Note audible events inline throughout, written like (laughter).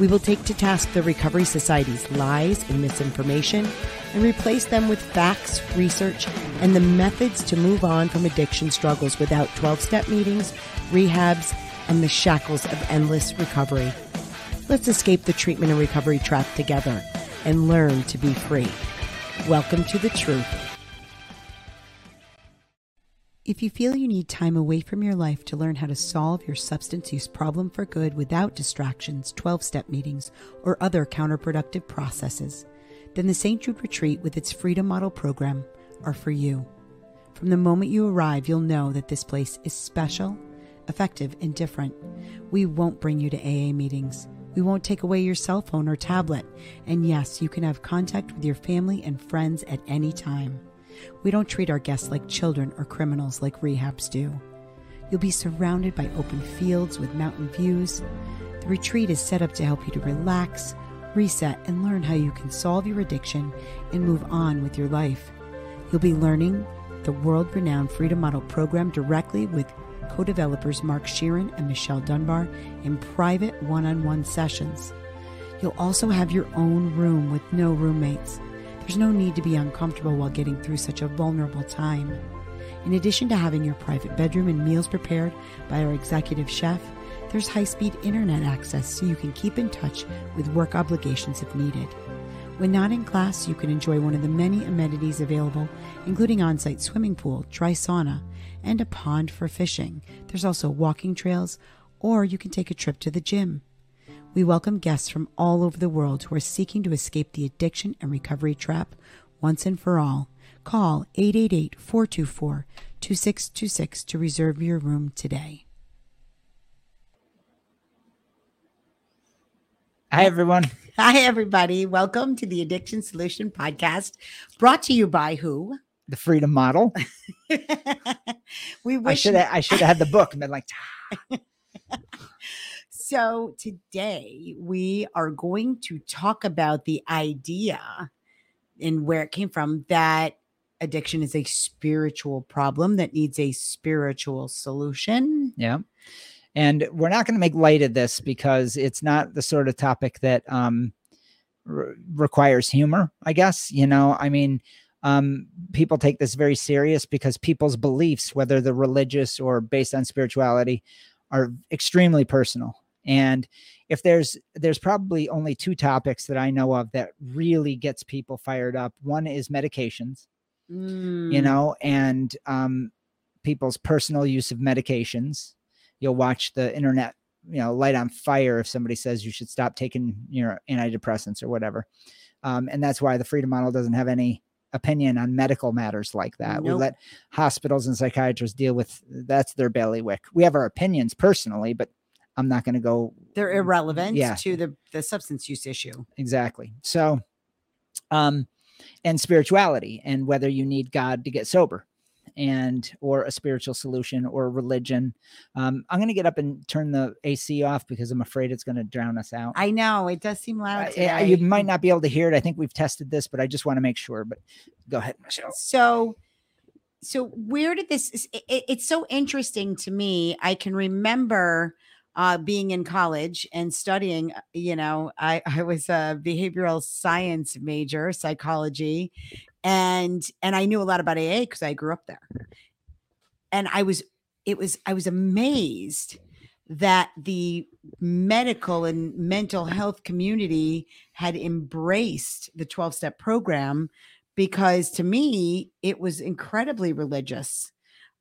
We will take to task the Recovery Society's lies and misinformation and replace them with facts, research, and the methods to move on from addiction struggles without 12 step meetings, rehabs, and the shackles of endless recovery. Let's escape the treatment and recovery trap together and learn to be free. Welcome to the truth. If you feel you need time away from your life to learn how to solve your substance use problem for good without distractions, 12 step meetings, or other counterproductive processes, then the St. Jude Retreat with its Freedom Model program are for you. From the moment you arrive, you'll know that this place is special, effective, and different. We won't bring you to AA meetings. We won't take away your cell phone or tablet. And yes, you can have contact with your family and friends at any time. We don't treat our guests like children or criminals like rehabs do. You'll be surrounded by open fields with mountain views. The retreat is set up to help you to relax, reset, and learn how you can solve your addiction and move on with your life. You'll be learning the world renowned Freedom Model program directly with co developers Mark Scheeren and Michelle Dunbar in private one on one sessions. You'll also have your own room with no roommates. There's no need to be uncomfortable while getting through such a vulnerable time. In addition to having your private bedroom and meals prepared by our executive chef, there's high speed internet access so you can keep in touch with work obligations if needed. When not in class, you can enjoy one of the many amenities available, including on site swimming pool, dry sauna, and a pond for fishing. There's also walking trails, or you can take a trip to the gym. We welcome guests from all over the world who are seeking to escape the addiction and recovery trap once and for all. Call 888 424 2626 to reserve your room today. Hi, everyone. Hi, everybody. Welcome to the Addiction Solution Podcast, brought to you by who? The Freedom Model. (laughs) we I wish should have, I should have had the book and been like, ah. (laughs) so. Today, we are going to talk about the idea and where it came from that addiction is a spiritual problem that needs a spiritual solution. yeah. And we're not going to make light of this because it's not the sort of topic that um, re- requires humor, I guess. You know, I mean, um, people take this very serious because people's beliefs, whether they're religious or based on spirituality, are extremely personal. And if there's there's probably only two topics that I know of that really gets people fired up. One is medications, you Mm, know, and um, people's personal use of medications. You'll watch the internet, you know, light on fire if somebody says you should stop taking your antidepressants or whatever. Um, and that's why the Freedom Model doesn't have any opinion on medical matters like that. We let hospitals and psychiatrists deal with that's their bailiwick. We have our opinions personally, but I'm not going to go they're irrelevant Yeah. to the, the substance use issue. exactly. So, um, and spirituality and whether you need God to get sober and or a spiritual solution or religion. Um, I'm going to get up and turn the AC off because I'm afraid it's going to drown us out. I know it does seem loud. Yeah, today. you might not be able to hear it. I think we've tested this, but I just want to make sure. But go ahead, Michelle. so so where did this it- it's so interesting to me i can remember uh, being in college and studying uh, you know i (laughs) i was a behavioral science major psychology and and i knew a lot about aa because i grew up there. And i was it was i was amazed that the medical and mental health community had embraced the 12 step program because to me it was incredibly religious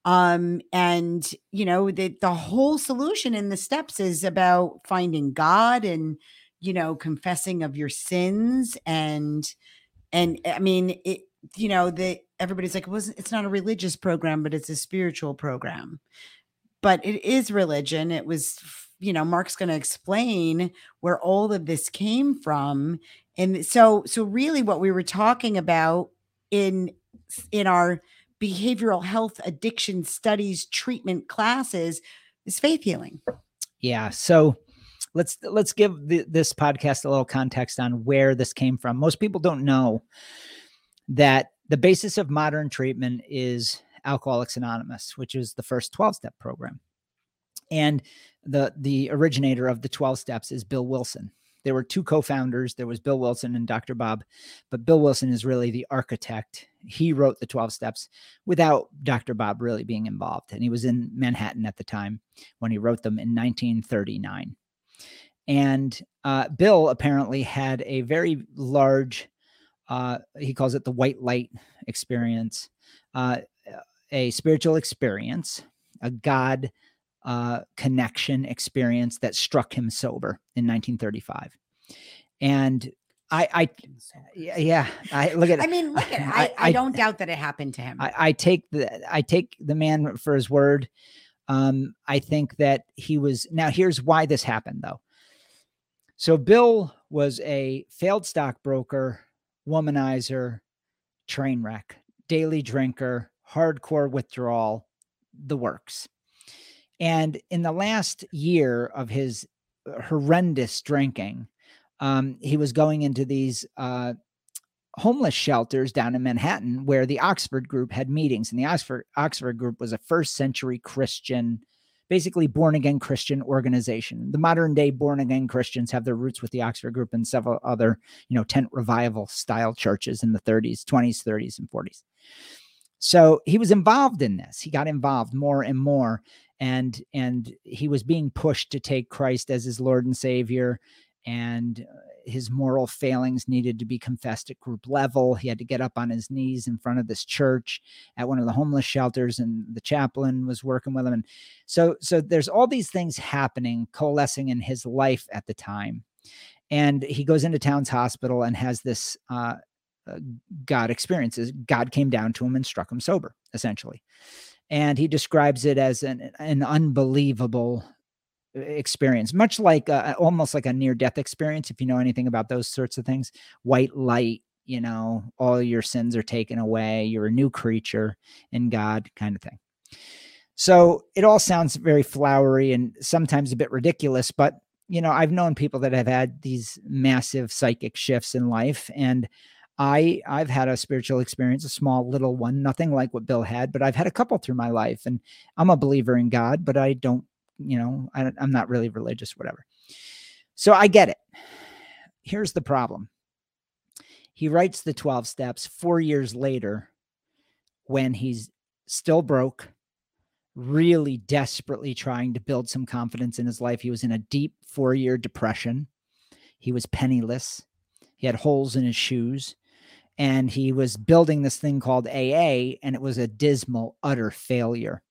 um and you know the the whole solution in the steps is about finding god and you know confessing of your sins and and i mean it you know the everybody's like it wasn't it's not a religious program but it's a spiritual program. But it is religion. It was you know mark's going to explain where all of this came from. And so so really what we were talking about in in our behavioral health, addiction studies, treatment classes is faith healing. Yeah. So let's let's give the, this podcast a little context on where this came from. Most people don't know that the basis of modern treatment is Alcoholics Anonymous, which is the first 12 step program. And the the originator of the 12 steps is Bill Wilson. There were two co-founders. There was Bill Wilson and Dr. Bob, but Bill Wilson is really the architect. He wrote the 12 steps without Dr. Bob really being involved. And he was in Manhattan at the time when he wrote them in 1939. And uh, Bill apparently had a very large, uh, he calls it the white light experience, uh, a spiritual experience, a God uh, connection experience that struck him sober in 1935. And I, I, yeah, I look at. I mean, look at. (laughs) I, I, I don't doubt that it happened to him. I, I take the, I take the man for his word. Um, I think that he was. Now, here's why this happened, though. So, Bill was a failed stockbroker, womanizer, train wreck, daily drinker, hardcore withdrawal, the works. And in the last year of his uh, horrendous drinking, um, he was going into these uh, homeless shelters down in Manhattan where the Oxford group had meetings. And the Oxford, Oxford group was a first century Christian, basically born again Christian organization. The modern day born again Christians have their roots with the Oxford group and several other, you know, tent revival style churches in the 30s, 20s, 30s, and 40s. So he was involved in this. He got involved more and more and and he was being pushed to take Christ as his Lord and Savior and uh, his moral failings needed to be confessed at group level. He had to get up on his knees in front of this church at one of the homeless shelters, and the chaplain was working with him. And so, so there's all these things happening, coalescing in his life at the time. And he goes into Towns Hospital and has this uh, uh, God experiences. God came down to him and struck him sober, essentially and he describes it as an, an unbelievable experience much like a, almost like a near death experience if you know anything about those sorts of things white light you know all your sins are taken away you're a new creature in god kind of thing so it all sounds very flowery and sometimes a bit ridiculous but you know i've known people that have had these massive psychic shifts in life and I I've had a spiritual experience, a small little one, nothing like what Bill had, but I've had a couple through my life, and I'm a believer in God, but I don't, you know, I, I'm not really religious, whatever. So I get it. Here's the problem. He writes the 12 steps four years later when he's still broke, really desperately trying to build some confidence in his life. He was in a deep four year depression. He was penniless. He had holes in his shoes and he was building this thing called AA, and it was a dismal, utter failure.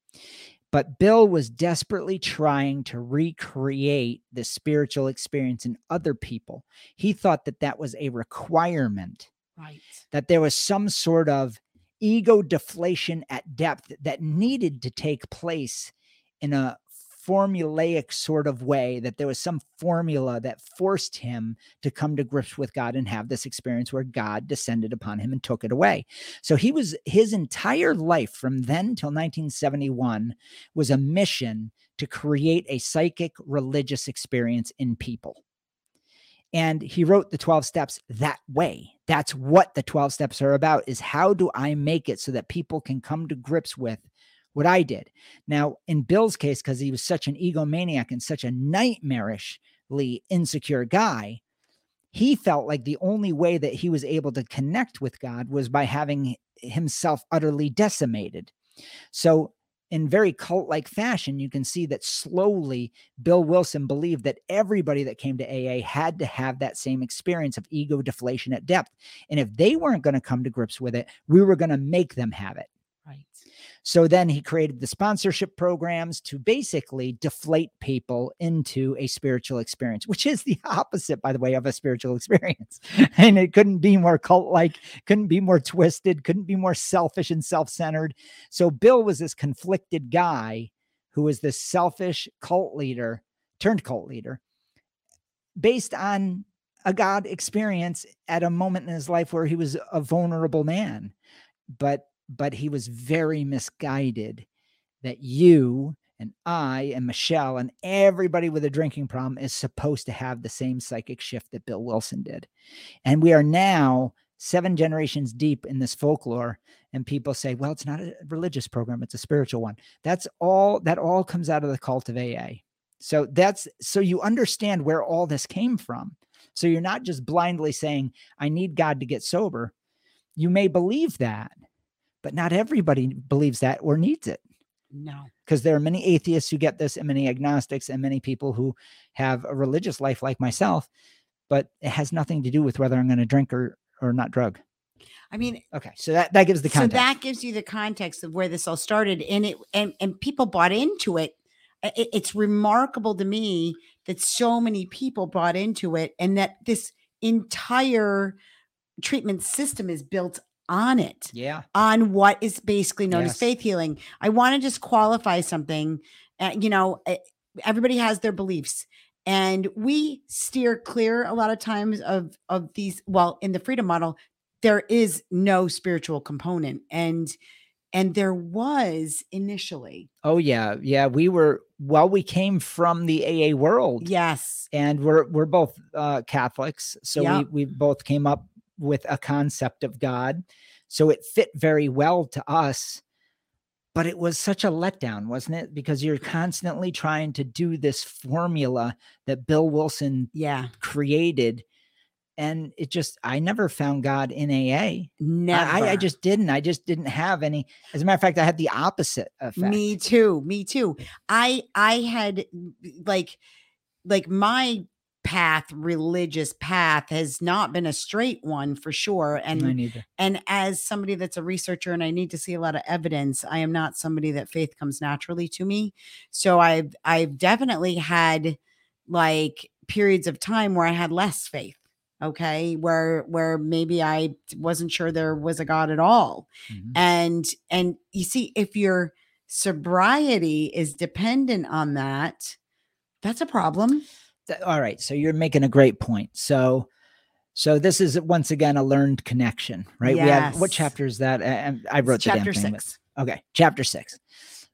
But Bill was desperately trying to recreate the spiritual experience in other people. He thought that that was a requirement, right? That there was some sort of ego deflation at depth that needed to take place in a formulaic sort of way that there was some formula that forced him to come to grips with God and have this experience where God descended upon him and took it away. So he was his entire life from then till 1971 was a mission to create a psychic religious experience in people. And he wrote the 12 steps that way. That's what the 12 steps are about is how do I make it so that people can come to grips with what I did. Now, in Bill's case, because he was such an egomaniac and such a nightmarishly insecure guy, he felt like the only way that he was able to connect with God was by having himself utterly decimated. So, in very cult like fashion, you can see that slowly Bill Wilson believed that everybody that came to AA had to have that same experience of ego deflation at depth. And if they weren't going to come to grips with it, we were going to make them have it. So then he created the sponsorship programs to basically deflate people into a spiritual experience, which is the (laughs) opposite, by the way, of a spiritual experience. (laughs) and it couldn't be more cult like, couldn't be more twisted, couldn't be more selfish and self centered. So Bill was this conflicted guy who was this selfish cult leader turned cult leader based on a God experience at a moment in his life where he was a vulnerable man. But but he was very misguided that you and I and Michelle and everybody with a drinking problem is supposed to have the same psychic shift that Bill Wilson did. And we are now seven generations deep in this folklore and people say well it's not a religious program it's a spiritual one. That's all that all comes out of the cult of aa so that's so you understand where all this came from. So you're not just blindly saying i need god to get sober. You may believe that but not everybody believes that or needs it No. because there are many atheists who get this and many agnostics and many people who have a religious life like myself but it has nothing to do with whether i'm going to drink or or not drug I mean, okay so that that gives the context. so that gives you the context of where this all started, and it and and people bought into it. I- I- it's remarkable to me that so many people bought into it, and that this entire treatment system is built on it. yeah on what is basically known as faith healing. I want to just qualify something. Uh, you know, eh, everybody has their beliefs, and we steer clear a lot of times of of these. Well, in the freedom model, there is no spiritual component, and and there was initially. oh yeah yeah we were well we came from the aa world Yes, and we're we're both uh catholics so Yeah. we we both came up with a concept of god so it fit very well to us but it was such a letdown wasn't it because you're constantly trying to do this formula that bill wilson yeah, created and it just i never found god in aa never. I, I just didn't i just didn't have any as a matter of fact i had the opposite effect Me too. Me too. I I had like like my path, religious path has not been a straight one for sure. And and as somebody that's a researcher and I need to see a lot of evidence, I am not somebody that faith comes naturally to me. So I've I've definitely had like periods of time where I had less faith. Okay, where where maybe I wasn't sure there was a God at all Mhm. and and you see if your sobriety is dependent on that that's a problem Th- all right so you're making a great point. So so this is once again a learned connection right? We have what chapter is that? Um, i wrote the damn chapter thing, but- 6 okay chapter six.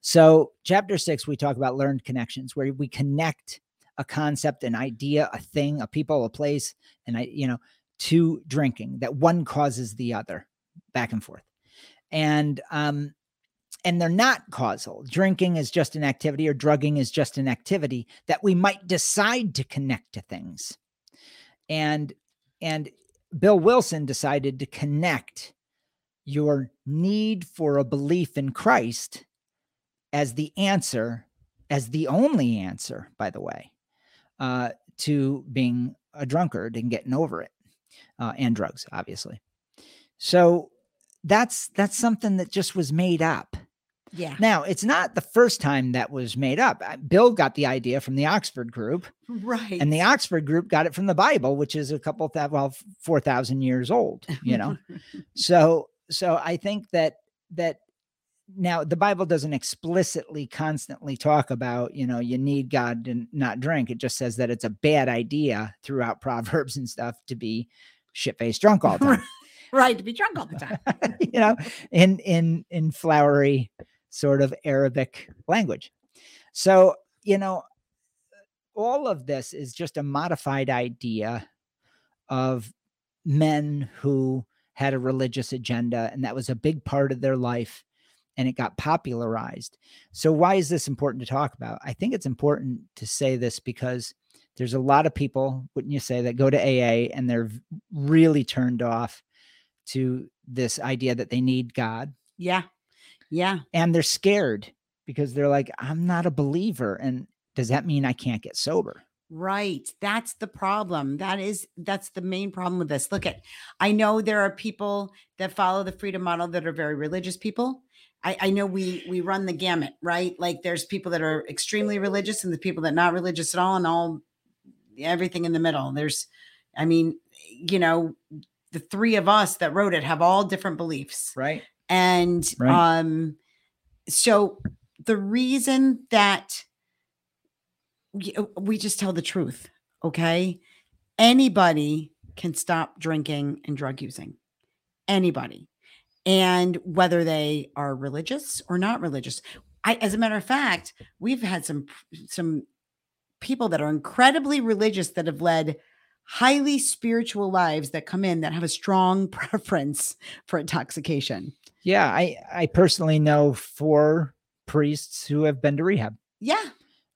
So chapter six we talk about learned connections where we connect a concept an idea a thing a people a place and i you know to drinking that one causes the other back and forth. And um and they're not causal. Drinking is just an activity or drugging is just an activity that we might decide to connect to things. And and bill wilson decided to connect your need for a belief in christ as the answer as the only answer by the way uh to being a drunkard and getting over it uh, and drugs obviously. So that's that's something that just was made up yeah now, it's not the first time that was made up. Bill got the idea from the Oxford group, right and the Oxford group got it from the Bible, which is a couple that well, four thousand years old. You know, (laughs) so so I think that that now the Bible doesn't explicitly constantly talk about you know you need God to not drink. It just says that it's a bad idea throughout (laughs) Proverbs and stuff to be shit faced drunk all the time. (laughs) right to be drunk all the time you know, in in in flowery sort of Arabic language. So, you know, all of this is just a modified idea of men who had a religious agenda and that was a big part of their life and it got popularized. So why is this important to talk about? I think it's important to say this because there's a lot of people, wouldn't you say, that go to AA and they're really turned off to this idea that they need God yeah yeah and they're scared because they're like, I'm not a believer. And does that mean I can't get sober? Right. That's the problem. That is that's the main problem with this. Look at I know there are people that follow the freedom model that are very religious people. I, I know we we run the gamut, right? Like there's people that are extremely religious and the people that not religious at all and all everything in the middle. There's I mean, you know, the three of us that wrote it have all different beliefs Right. And Right. um so the reason that we, uh, we just tell the truth okay anybody can stop drinking and drug using anybody and whether they are religious or not religious. I, as a matter of fact, we've had some some people that are incredibly religious that have led highly spiritual lives that come in that have a strong (laughs) preference for intoxication. Yeah, I I personally know four priests who have been to rehab. Yeah.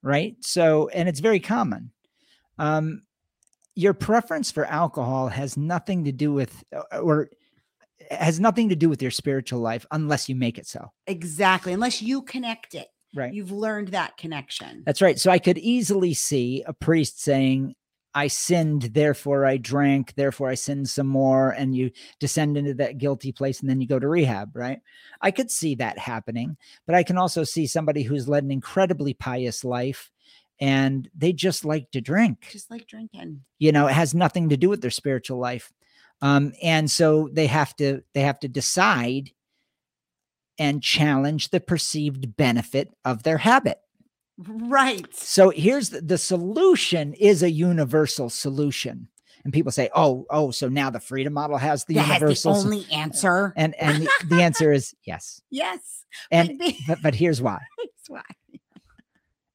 Right? So, and it's very common. Um your preference for alcohol has nothing to do with uh, or has nothing to do with your spiritual life unless you make it so. Exactly. Unless you connect it. Right. You've learned that connection. That's right. So I could easily see a priest saying, I sinned, therefore I drank, therefore I sinned some more, and you descend into that guilty place and then you go to rehab, right? I could see that happening, but I can also see somebody who's led an incredibly pious life and they just like to drink. Just like drinking. You know, it has nothing to do with their spiritual life. Um, and so they have to they have to decide and challenge the perceived benefit of their habit. Right. So here's the, the solution is a universal solution. And people say, "Oh, oh, so now the freedom model has the That has universal." the only answer. and and the, the answer is (laughs) yes. yes. And but, but, but here's why. (laughs) that's why.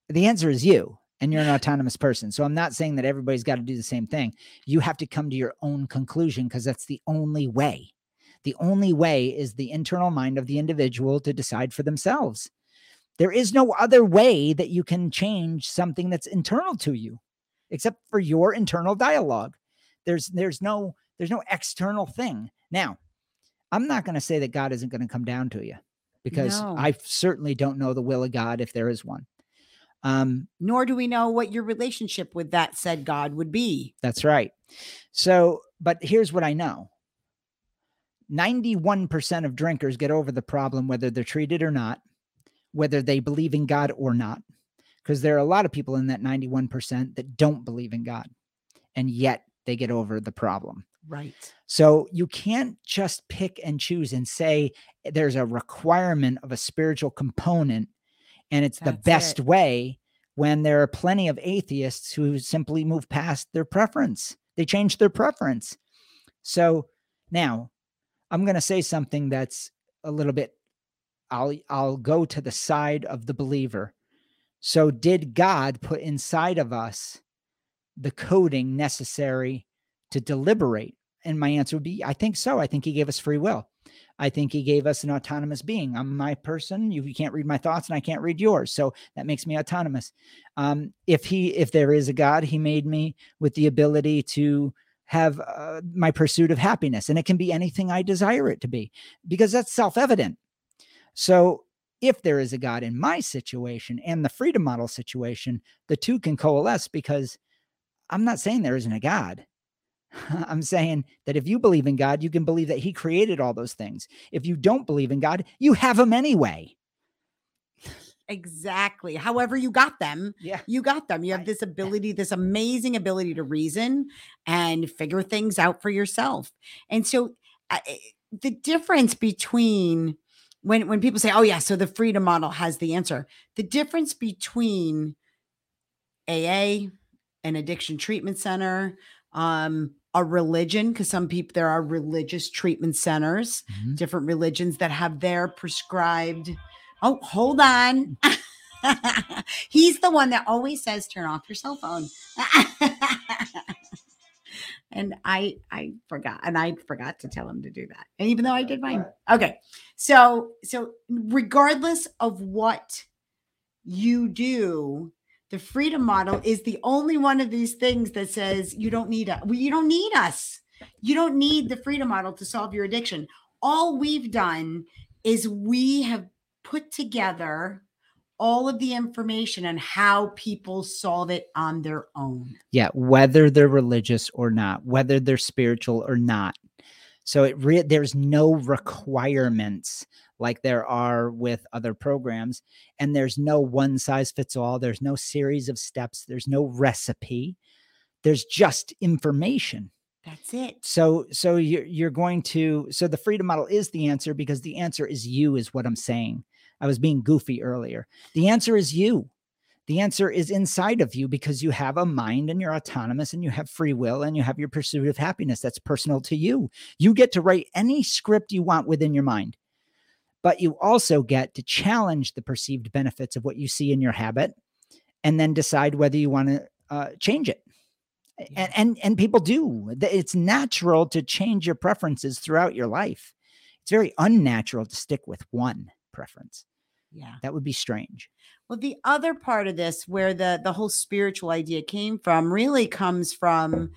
The answer is you, and you're an autonomous person. So I'm not saying that everybody's got to do the same thing. You have to come to your own conclusion because that's the only way. The only way is the internal mind of the individual to decide for themselves. There is no other way that you can change something that's internal to you except for your internal dialogue. There's there's no there's no external thing. Now, I'm not going to say that God isn't going to come down to you because No. I certainly don't know the will of God if there is one. Um, Nor do we know what your relationship with that said God would be. That's right. So, but here's what I know 91% of drinkers get over the problem, whether they're treated or not, whether they believe in God or not. Because there are a lot of people in that 91% that don't believe in God, and yet they get over the problem. Right. So you can't just pick and choose and say eh, there's a requirement of a spiritual component and it's the best it. way when there are plenty of atheists who simply move past their preference. They change their preference. So now I'm going to say something that's a little bit I'll I'll go to the side of the believer. So did God put inside of us the coding necessary to deliberate? And my answer would be I think so. I think he gave us free will. I think he gave us an autonomous being. I'm my person. You, you can't read my thoughts and I can't read yours. So that makes me autonomous. Um, if he, if there is a God, he made me with the ability to have uh, my pursuit of happiness. And it can be anything I desire it to be because that's self evident. So if there is a God in my situation and the freedom model situation, the two can coalesce because I'm not saying there isn't a God. (laughs) I'm saying that if you believe in God, you can believe that He created all those things. If you don't believe in God, you have them anyway. Exactly. However, you got them. Yeah. You got them. You have this ability, this amazing ability to reason and figure things out for yourself. And so, I- eh, the difference between when when people say, "Oh yeah," so the freedom model has the answer. The difference between AA, an addiction treatment center, um, a religion, because some people there are religious treatment centers, Mhm. different religions that have their prescribed. Oh, hold on. (laughs) He's the one that always says, "Turn off your cell phone." (laughs) and I I forgot, and I forgot to tell him to do that. And even though I did mine, okay. So so regardless of what you do, the freedom model is the only one of these things that says you don't need us. You don't need us. You don't need the freedom model to solve your addiction. All we've done is we have put together all of the information on how people solve it on their own. Yeah, whether they're religious or not, whether they're spiritual or not. So it re- there's no requirements like there are with other programs and there's no one size fits all, there's no series of steps, there's no recipe. There's just information. That's it. So so you're you're going to so the freedom model is the answer because the answer is you is what I'm saying. I was being goofy earlier. The answer is you. The answer is inside of you because you have a mind and you're autonomous and you have free will and you have your pursuit of happiness that's personal to you. You get to write any script you want within your mind, but you also get to challenge the perceived benefits of what you see in your habit and then decide whether you want to uh, change it. And, and and people do. It's natural to change your preferences throughout your life. It's very unnatural to stick with one preference. Yeah. That would be strange. Well, the other part of this, where the the whole spiritual idea came from, really comes from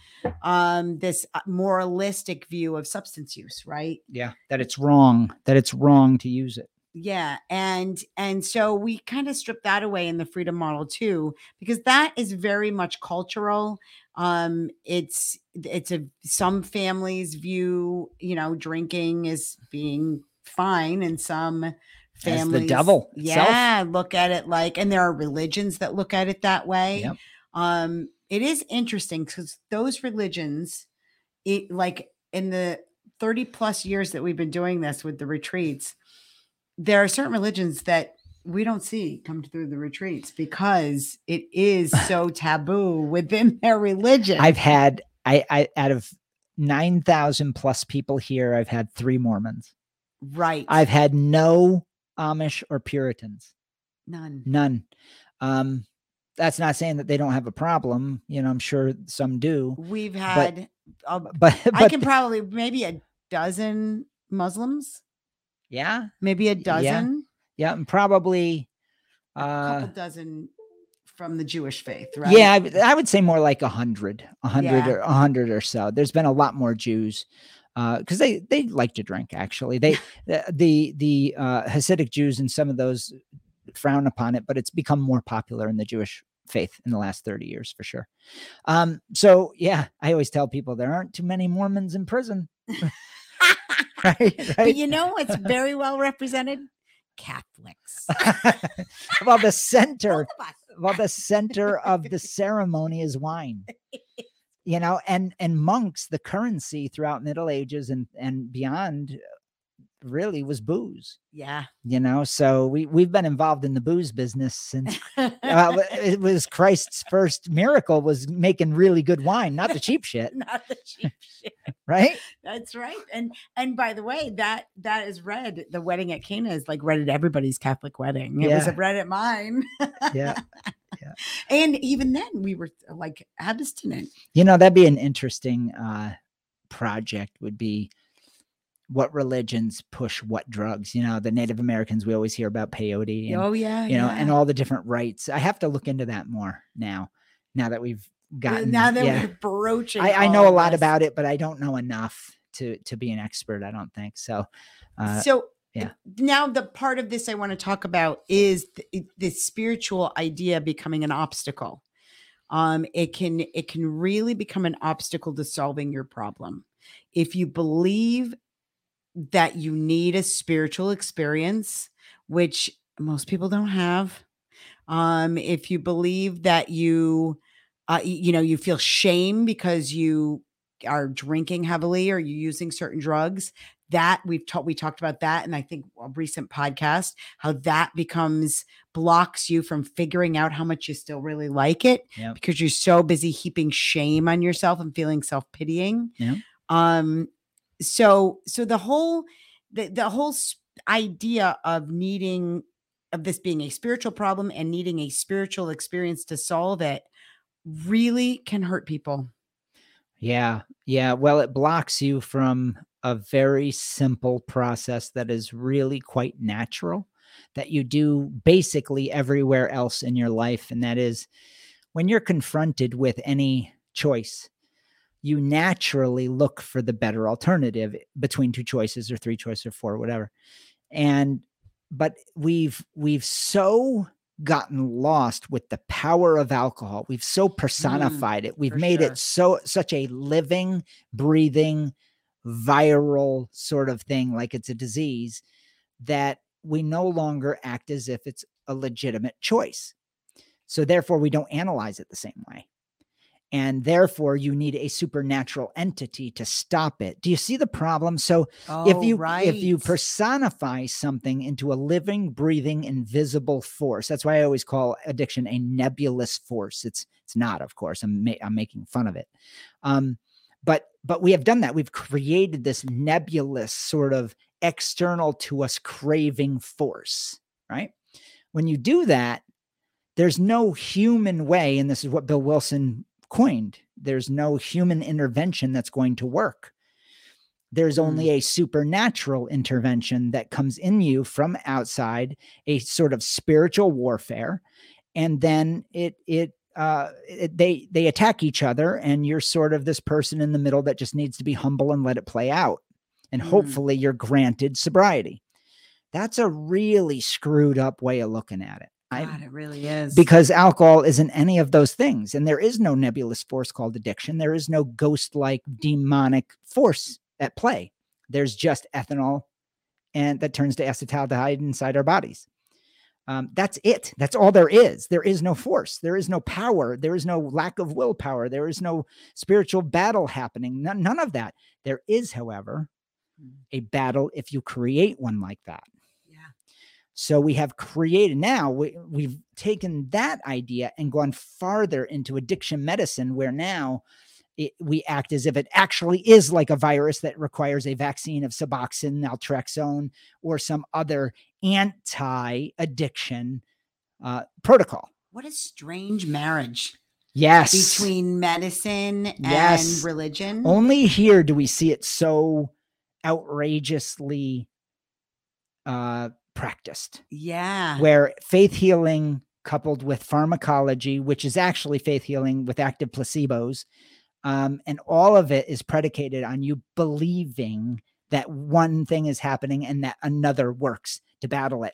um, this uh, moralistic view of substance use, right? Yeah, that it's wrong. That it's wrong to use it. Yeah, and and so we kind of strip that away in the freedom model too, because that is very much cultural. Um, it's it's a some families view you know drinking as being fine, and some families As the devil itself. Yeah, look at it like, and there are religions that look at it that way. Yep. Um, it is interesting because those religions, it like in the 30 plus years that we've been doing this with the retreats, there are certain religions that we don't see come through the retreats because it is (laughs) so taboo within their religion. I've had I, I out of nine thousand plus people here, I've had three Mormons. right. I've had no Amish or Puritans. none. None. Um, that's not saying that they don't have a problem. You know, I'm sure some do. We've had, uh, But, (laughs) but I can probably maybe a dozen Muslims, yeah, maybe a dozen, yeah, and probably. a Uh, couple dozen from the Jewish faith, right? Yeah, I, would- I would say more like a hundred, a hundred Yeah. or a hundred or so. There's been a lot more Jews because they they like to drink. Actually, they the the, uh, Hasidic Jews and some of those frown upon it, but it's become more popular in the Jewish faith in the last 30 years for sure. Um, so yeah, I always tell people there aren't too many Mormons in prison. (laughs) right, But you know what's (laughs) very well represented? Catholics. (laughs) well, the center Both of us. well the center of the ceremony is wine you know and and monks the currency throughout middle ages and and beyond really was booze Yeah. you know so we we've been involved in the booze business since uh, (laughs) it was christ's first miracle was making really good wine not the cheap (laughs) shit Not the cheap (laughs) shit. right That's right. And and by the way, that that is read. The wedding at Cana is like read at everybody's Catholic wedding. It was Yeah. read at mine. yeah and even then we were like abstinent. you know that'd be an interesting uh project would be what religions push what drugs you know the native americans we always hear about peyote and oh yeah. you know, and all the different rites. I have to look into that more now. Now that we've Uh, gotten, now that yeah. we're broaching. I, I know a lot this. about it, but I don't know enough to to be an expert. I don't think so. Uh, so yeah. now the part of this I want to talk about is the, the spiritual idea becoming an obstacle. Um, it can it can really become an obstacle to solving your problem if you believe that you need a spiritual experience, which most people don't have. Um, if you believe that you, uh, you know, you feel shame because you are drinking heavily or you're using certain drugs, that we've talked we talked about that and i think a recent podcast how that becomes blocks you from figuring out how much you still really like it Yep. because you're so busy heaping shame on yourself and feeling self-pitying Yep. um so so the whole the, the whole idea of needing of this being a spiritual problem and needing a spiritual experience to solve it really can hurt people yeah, yeah. Well, it blocks you from a very simple process that is really quite natural that you do basically everywhere else in your life, and that is when you're confronted with any choice. You naturally look for the better alternative between two choices or three choices or four, whatever. And but we've we've so gotten lost with the power of alcohol. We've so mm, personified it. We've made sure. it so such a living, breathing, viral sort of thing, like it's a disease, that we no longer act as if it's a legitimate choice. So therefore, we don't analyze it the same way. and therefore you need a supernatural entity to stop it. Do you see the problem? So Oh, if you right. if you personify something into a living, breathing, invisible force, that's why I always call addiction a nebulous force. It's it's not, of course. I'm ma- I'm making fun of it. Um, but but we have done that. We've created this nebulous sort of external to us craving force, right? When you do that, there's no human way, and this is what Bill Wilson coined. There's no human intervention that's going to work. There's only mm. a supernatural intervention that comes in you from outside, a sort of spiritual warfare, and then it it uh, they they attack each other, and you're sort of this person in the middle that just needs to be humble and let it play out, and Mm. hopefully you're granted sobriety. That's a really screwed up way of looking at it. I, God, it really is. because alcohol isn't any of those things and there is no nebulous force called addiction there is no ghost like demonic force at play there's just ethanol and that turns to acetaldehyde inside our bodies um, that's it. That's all there is. There is no force. There is no power. There is no lack of willpower. There is no spiritual battle happening. None, none of that. There is however Mm. a battle if you create one like that. Yeah. so we have created now we, we've taken that idea and gone farther into addiction medicine, where now it, we act as if it actually is like a virus that requires a vaccine of Suboxone, naltrexone, or some other anti-addiction uh, protocol. What a strange marriage Yes. between medicine and Yes. religion. Only here do we see it so outrageously uh, practiced. yeah. where faith healing coupled with pharmacology, which is actually faith healing with active placebos, um, and all of it is predicated on you believing that one thing is happening and that another works to battle it.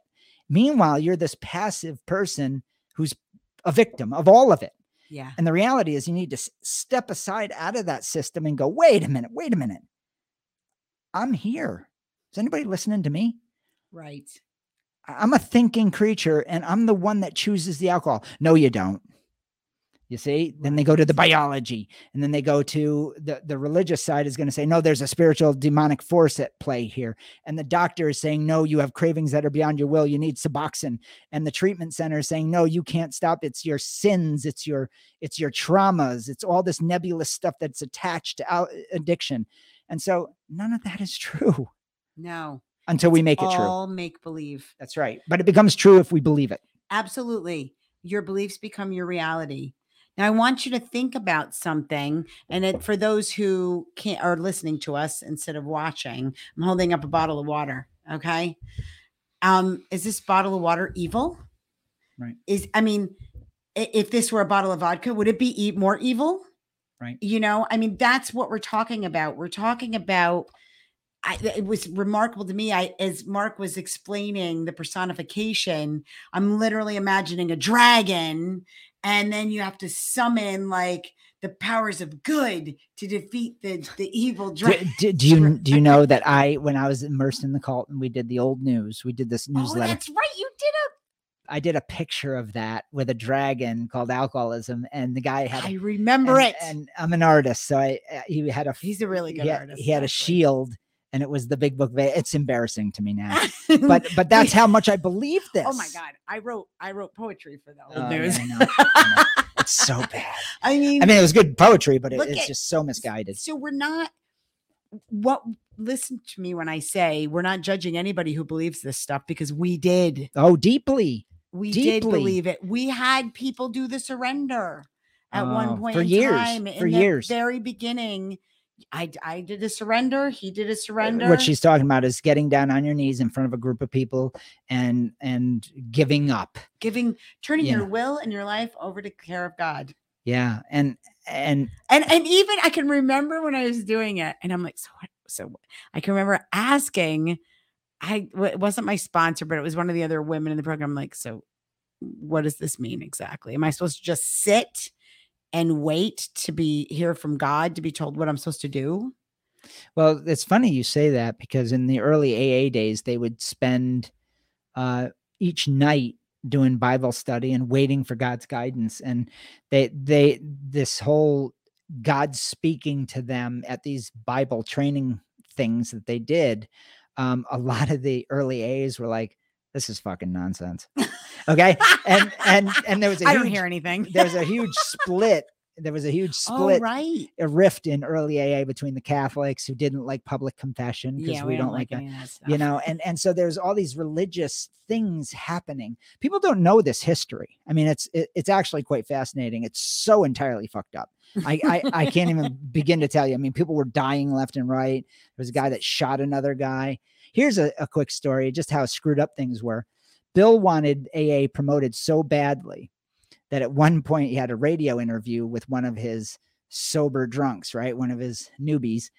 Meanwhile, you're this passive person who's a victim of all of it. yeah. And the reality is, you need to s- step aside out of that system and go, wait a minute, wait a minute. I'm here. Is anybody listening to me? Right. I'm a thinking creature and I'm the one that chooses the alcohol. No, you don't. You see, then they go to the biology and then they go to the, the religious side is going to say, no, there's a spiritual demonic force at play here. And the doctor is saying, no, you have cravings that are beyond your will. You need Suboxone. And the treatment center is saying, no, you can't stop. It's your sins. It's your, it's your traumas. It's all this nebulous stuff that's attached to addiction. And so none of that is true No. until we make it true. All make believe. That's right. But it becomes true if we believe it. Absolutely. Your beliefs become your reality. Now I want you to think about something, and it, for those who can't are listening to us instead of watching, I'm holding up a bottle of water. Okay, um, is this bottle of water evil? Right. Is I mean, if this were a bottle of vodka, would it be e- more evil? Right. You know, I mean, that's what we're talking about. We're talking about. I, it was remarkable to me. I, as Mark was explaining the personification, I'm literally imagining a dragon, and then you have to summon like the powers of good to defeat the the evil dragon. do, do you do you know that (laughs) I when I was immersed in the cult and we did the old news, we did this newsletter. Oh, newsletter. that's right. You did I did a picture of that with a dragon called alcoholism, and the guy a. had. I a- remember and, it. and I'm an artist, so I uh, he had a He's a really good he had, artist. he had a shield, and it was the big book. It's embarrassing to me now, (laughs) but but that's how much I believe this. oh my god, I wrote I wrote poetry for the old Oh, yeah. I know, I know. It's so (laughs) bad. I mean, I mean, it was good poetry, but it, Look it's at- just so misguided. so we're not what listen to me when I say we're not judging anybody who believes this stuff because we did. Oh, deeply. We did believe it. We had people do the surrender at Oh, one point for in years, time. for the years. very beginning. I I did a surrender. He did a eh, surrender. What she's talking about is getting down on your knees in front of a group of people and and giving up. giving turning Yeah. your will and your life over to care of God. Yeah, and and And and even I can remember when I was doing it, and I'm like, so what? So what?" I can remember asking. I it wasn't my sponsor, but it was one of the other women in the program. I'm like, so what does this mean exactly? Am I supposed to just sit and wait to be hear from God to be told what I'm supposed to do? well, it's funny you say that because in the early AA days they would spend uh each night doing Bible study and waiting for God's guidance. And they they this whole God speaking to them at these Bible training things that they did. Um, a lot of the early A's were like, "This is fucking nonsense." Okay, and and and there was a (laughs) I huge, don't hear anything. there was a (laughs) huge split. There was a huge oh, split right. a rift in early AA between the Catholics who didn't like public confession because Yeah, we, don't, like that. of that stuff. You know, and and so there's all these religious things happening. People don't know this history. I mean, it's it, it's actually quite fascinating. It's so entirely fucked up. I, I I can't even begin to tell you. I mean, people were dying left and right. There was a guy that shot another guy. Here's a, a quick story, just how screwed up things were. Bill wanted AA promoted so badly that at one point he had a radio interview with one of his sober drunks, right? One of his newbies.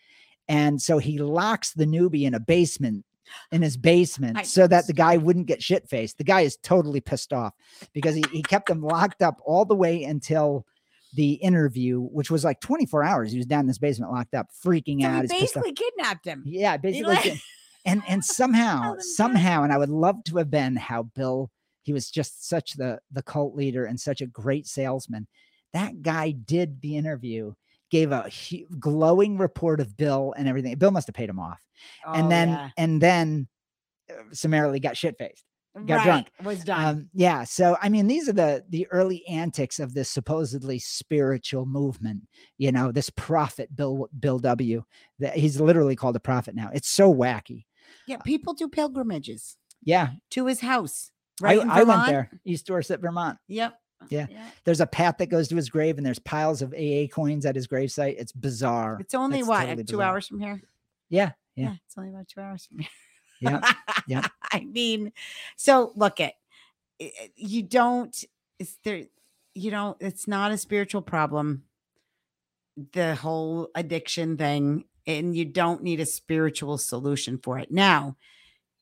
And so he locks the newbie in a basement in his basement I so know that the guy wouldn't get shit faced. The guy is totally pissed off because he, he kept him locked up all the way until the interview, which was like 24 hours. He was down in this basement locked up, freaking So out. he He's pissed off. basically kidnapped him. Yeah, basically. And and (laughs) somehow, Held him back. somehow, and I would love to have been how Bill. He was just such the the cult leader and such a great salesman. That guy did the interview, gave a hu- glowing report of Bill and everything. Bill must have paid him off, and Oh, then yeah. and then uh, summarily got shit faced. got Right, drunk. Was done. Um, yeah. So I mean, these are the the early antics of this supposedly spiritual movement. You know, this prophet Bill Bill W. That he's literally called a prophet now. It's so wacky. Yeah, uh, people do pilgrimages Yeah, to his house. Right. I, I went there, East Dorset, Vermont. Yep. Yeah. There's a path that goes to his grave, and there's piles of AA coins at his gravesite. It's bizarre. It's only It's what totally two bizarre. hours from here. Yeah, yeah, it's only about two hours from here. yeah. yeah. (laughs) I mean, so look at you don't. It's there. You don't. It's not a spiritual problem. The whole addiction thing, and you don't need a spiritual solution for it. Now,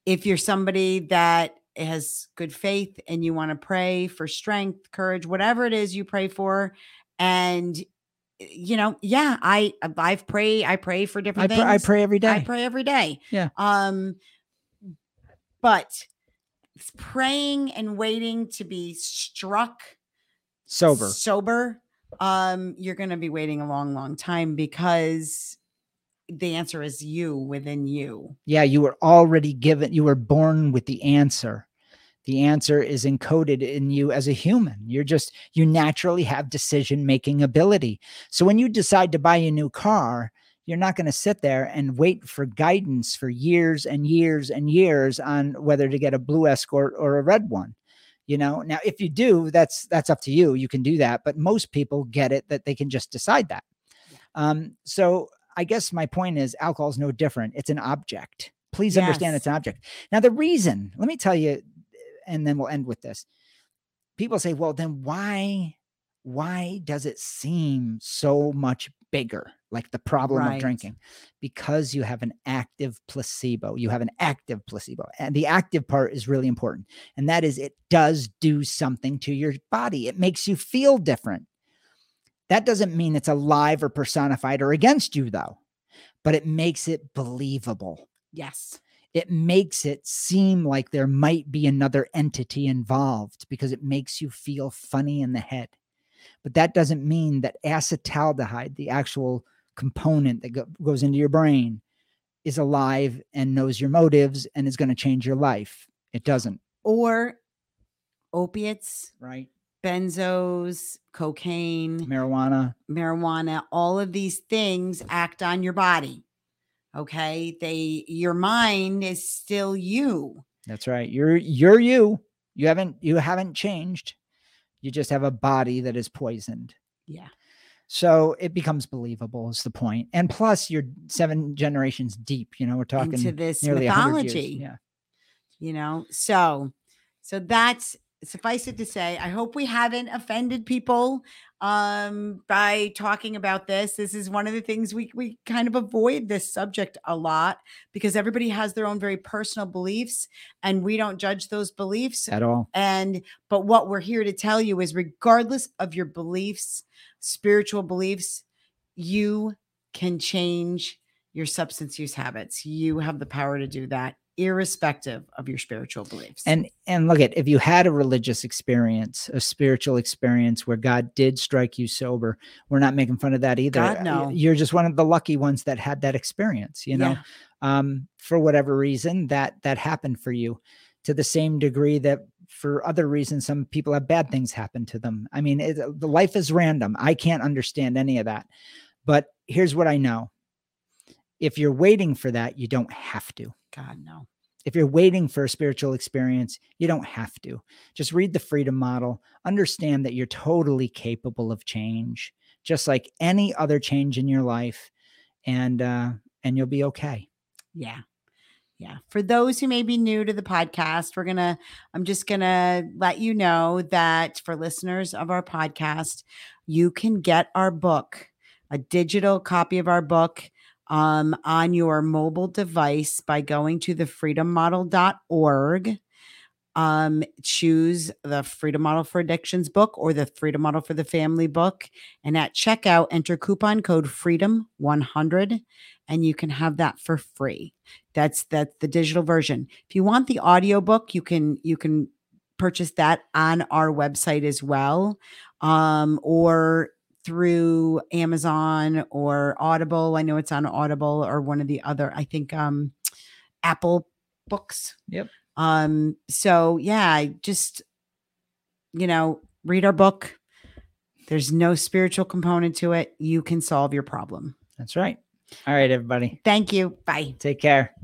if you're somebody that has good faith and you want to pray for strength, courage, whatever it is you pray for, and you know, yeah, I I've pray I pray for I, different pr- things. I pray every day. I pray every day. Yeah. Um, but praying and waiting to be struck Sober. sober, um, you're going to be waiting a long, long time because the answer is you within you. Yeah, you were already given, you were born with the answer. The answer is encoded in you as a human. You're just, you naturally have decision making ability. So when you decide to buy a new car, you're not going to sit there and wait for guidance for years and years and years on whether to get a blue escort or a red one. You know, now if you do, that's that's up to you. You can do that, but most people get it that they can just decide that. Um, so I guess my point is alcohol is no different. It's an object. Please understand it's an object. Now, the reason, let me tell you, and then we'll end with this. People say, well, then why, why does it seem so much bigger? Like the problem Right. of drinking? Because you have an active placebo. You have an active placebo. And the active part is really important. And that is it does do something to your body. It makes you feel different. That doesn't mean it's alive or personified or against you, though, but it makes it believable. Yes. It makes it seem like there might be another entity involved because it makes you feel funny in the head. But that doesn't mean that acetaldehyde, the actual component that go- goes into your brain, is alive and knows your motives and is going to change your life. It doesn't, Or opiates, right? Benzos, cocaine, Marijuana. marijuana, all of these things act on your body. Okay. They, your mind is still you. That's right. You're you're you. You haven't you haven't changed. You just have a body that is poisoned. Yeah. So it becomes believable is the point. And plus you're seven generations deep, you know, we're talking to this nearly 100 years. mythology. Yeah. you know so so that's suffice it to say i hope we haven't offended people um by talking about this. This is one of the things we we kind of avoid this subject a lot because everybody has their own very personal beliefs and we don't judge those beliefs. At all. and but what we're here to tell you is regardless of your beliefs spiritual beliefs you can change your substance use habits. You have the power to do that irrespective of your spiritual beliefs. And and look at if you had a religious experience, a spiritual experience where God did strike you sober, we're not making fun of that either. God, Uh, no. You're just one of the lucky ones that had that experience, you know. Yeah. Um, for whatever reason that that happened for you to the same degree that for other reasons some people have bad things happen to them. I mean, it, the life is random. I can't understand any of that. But here's what I know. If you're waiting for that, you don't have to God, no. if you're waiting for a spiritual experience, you don't have to. Just read the freedom model, understand that you're totally capable of change, just like any other change in your life, and uh, and you'll be okay. Yeah. Yeah. For those who may be new to the podcast, we're going to, I'm just going to let you know that for listeners of our podcast, you can get our book, a digital copy of our book um, on your mobile device by going to the thefreedommodel.org. Um, choose the Freedom Model for Addictions book or the Freedom Model for the Family book. And at checkout, enter coupon code FREEDOM100 and you can have that for free. That's that's the digital version. If you want the audiobook, you can you can purchase that on our website as well. Um, or through Amazon or Audible. I know it's on Audible or one of the other, I think um Apple books. Yep. Um, so yeah, just you know, read our book. There's no spiritual component to it. You can solve your problem. That's right. All right, everybody. Thank you. Bye. Take care.